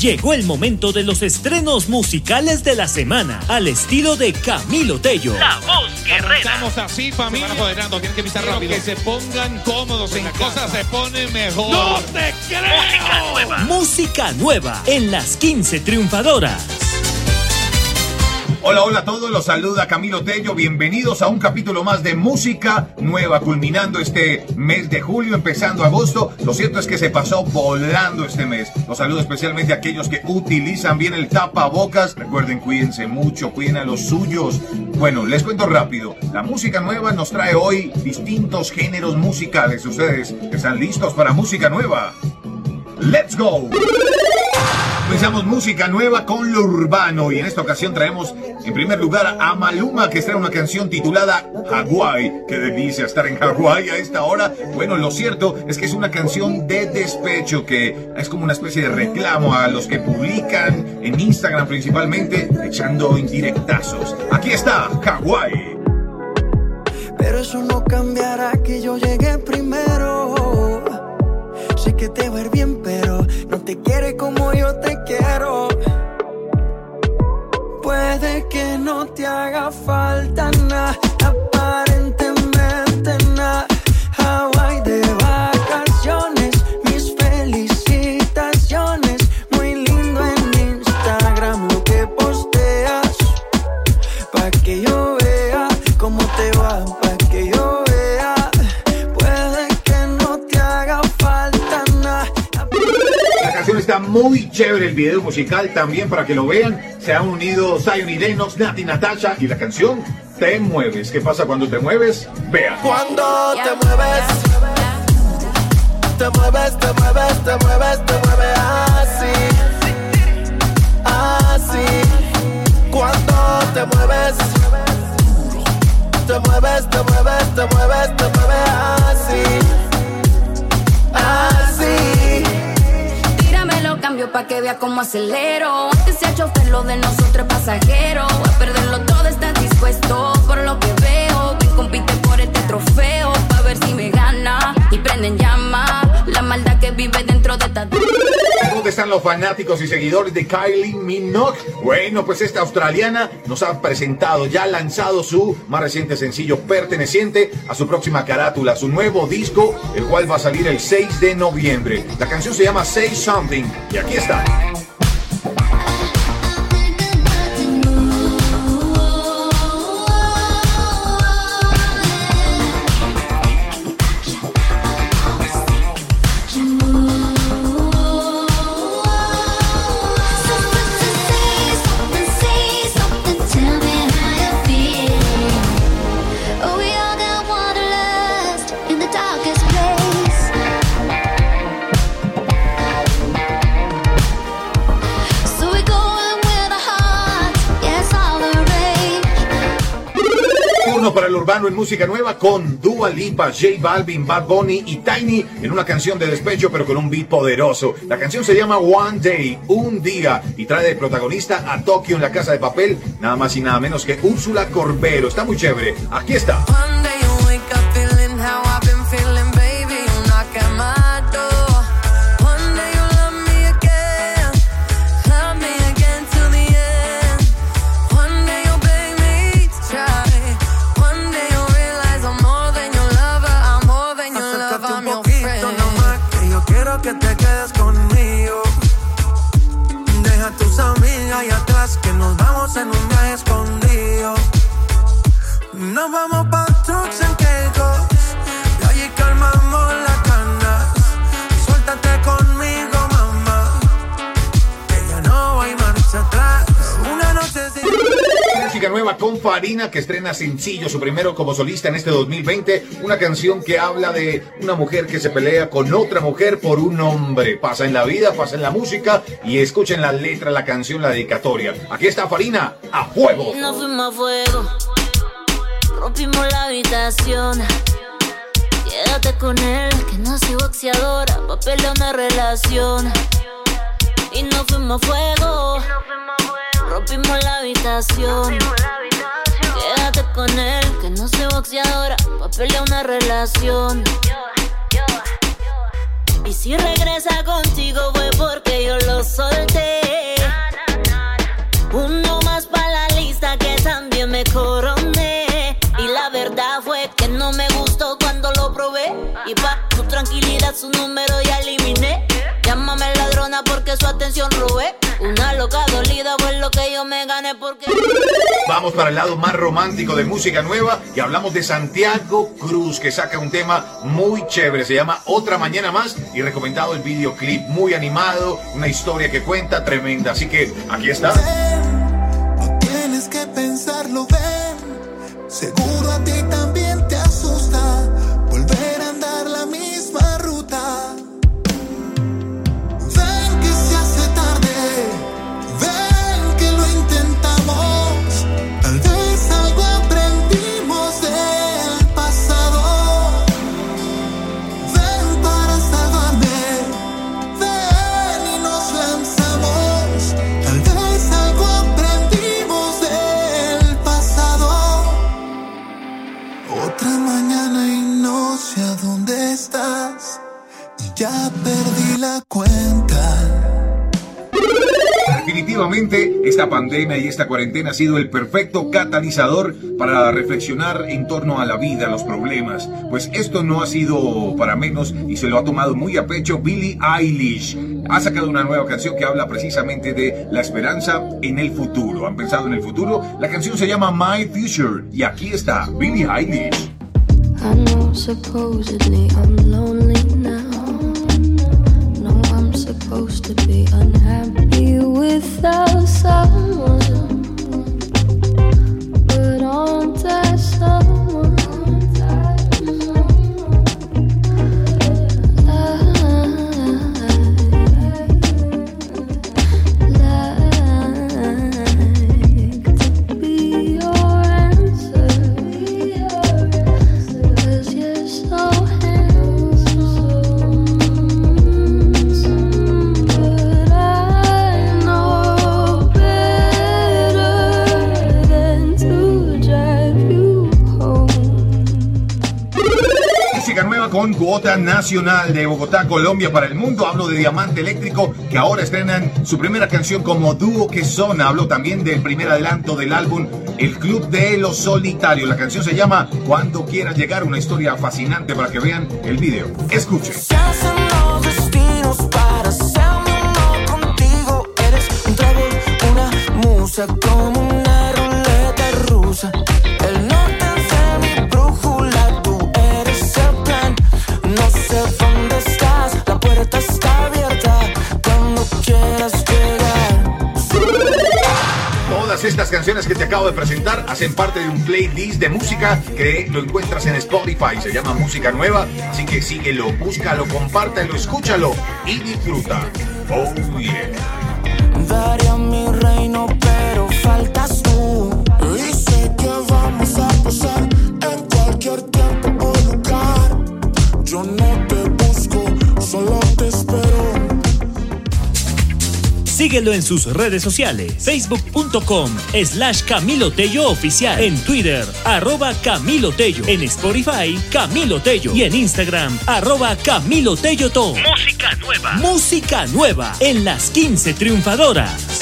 Llegó el momento de los estrenos musicales de la semana, al estilo de Camilo Tello. La voz guerrera. Estamos así, familia. Se van apoderando, tienen que pisar Quiero rápido. que se pongan cómodos en cosas se pone mejor. ¡No te creo! Música nueva. Música nueva en las 15 triunfadoras. Hola, hola a todos, los saluda Camilo Tello, bienvenidos a un capítulo más de música nueva, culminando este mes de julio, empezando agosto. Lo cierto es que se pasó volando este mes. Los saludo especialmente a aquellos que utilizan bien el tapabocas. Recuerden, cuídense mucho, cuiden a los suyos. Bueno, les cuento rápido. La música nueva nos trae hoy distintos géneros musicales. ¿Ustedes están listos para música nueva? ¡Let's go! Comenzamos música nueva con lo urbano y en esta ocasión traemos en primer lugar a Maluma que trae una canción titulada Hawái. Qué delicia estar en Hawái a esta hora. Bueno, lo cierto es que es una canción de despecho que es como una especie de reclamo a los que publican en Instagram principalmente echando indirectazos. Aquí está Hawái. Pero eso no cambiará que yo llegué primero. Sé que te va a ir bien, te quiere como yo te quiero. Puede que no te haga falta nada, está muy chévere, el video musical también para que lo vean. Se han unido Zion y Lennox, Nati Natasha y la canción Te Mueves. ¿Qué pasa cuando te mueves? Vea. Cuando te mueves, te mueves, te mueves, te mueves, te mueves así, así. Cuando te mueves, te mueves, te mueves, te mueves, te mueves así, así. Pa' que vea cómo acelero. Antes sea chofer, lo de nosotros pasajero. A perderlo todo estás dispuesto por lo que veo. Ven, compite por este trofeo pa' ver si me gana. Y prenden llama la que vive dentro de esta. ¿Dónde están los fanáticos y seguidores de Kylie Minogue? Bueno, pues esta australiana nos ha presentado, ya ha lanzado su más reciente sencillo perteneciente a su próxima carátula, su nuevo disco, el cual va a salir el 6 de noviembre. La canción se llama Say Something y aquí está. Para el urbano en música nueva con Dua Lipa, J Balvin, Bad Bunny y Tiny en una canción de despecho pero con un beat poderoso. La canción se llama One Day, un día y trae de protagonista a Tokio en la casa de papel, nada más y nada menos que Úrsula Corbero. Está muy chévere. Aquí está. Farina que estrena sencillo, su primero como solista en este 2020. Una canción que habla de una mujer que se pelea con otra mujer por un hombre. Pasa en la vida, pasa en la música y escuchen la letra, la canción, la dedicatoria. Aquí está Farina, a fuego. Nos fuimos a fuego, rompimos la habitación. Quédate con él, que no soy boxeadora, pa' pelear una relación. Y nos fuimos a fuego, rompimos la habitación que no sé boxeadora, pa' pelear una relación. Y si regresa contigo fue porque yo lo solté. Uno más para la lista que también me coroné. Y la verdad fue que no me gustó cuando lo probé. Y pa' su tranquilidad su número ya eliminé. Loca dolida fue lo que yo me gané porque. Vamos para el lado más romántico de música nueva y hablamos de Santiago Cruz que saca un tema muy chévere. Se llama Otra Mañana Más y recomendado el videoclip muy animado, una historia que cuenta tremenda. Así que aquí está. no tienes que pensarlo, ven. Seguro ya perdí la cuenta. Definitivamente, esta pandemia y esta cuarentena ha sido el perfecto catalizador para reflexionar en torno a la vida, a los problemas. Pues esto no ha sido para menos y se lo ha tomado muy a pecho Billie Eilish. Ha sacado una nueva canción que habla precisamente de la esperanza en el futuro. ¿Han pensado en el futuro? La canción se llama My Future y aquí está Billie Eilish. I know supposedly I'm lonely to be cuota nacional de Bogotá, Colombia para el mundo. Hablo de Diamante Eléctrico que ahora estrenan su primera canción como dúo que son. Hablo también del primer adelanto del álbum El Club de los Solitarios. La canción se llama Cuando quieras llegar, una historia fascinante para que vean el video. Escuchen. Estas canciones que te acabo de presentar hacen parte de un playlist de música que lo encuentras en Spotify. Se llama Música Nueva. Así que síguelo, búscalo, compártelo, escúchalo y disfruta. Oh yeah. Síguelo en sus redes sociales, facebook.com slash Camilo Tello Oficial, en Twitter, arroba Camilo Tello, en Spotify, Camilo Tello y en Instagram, arroba Camilo Tello Tom. Música nueva. Música nueva en las 15 triunfadoras.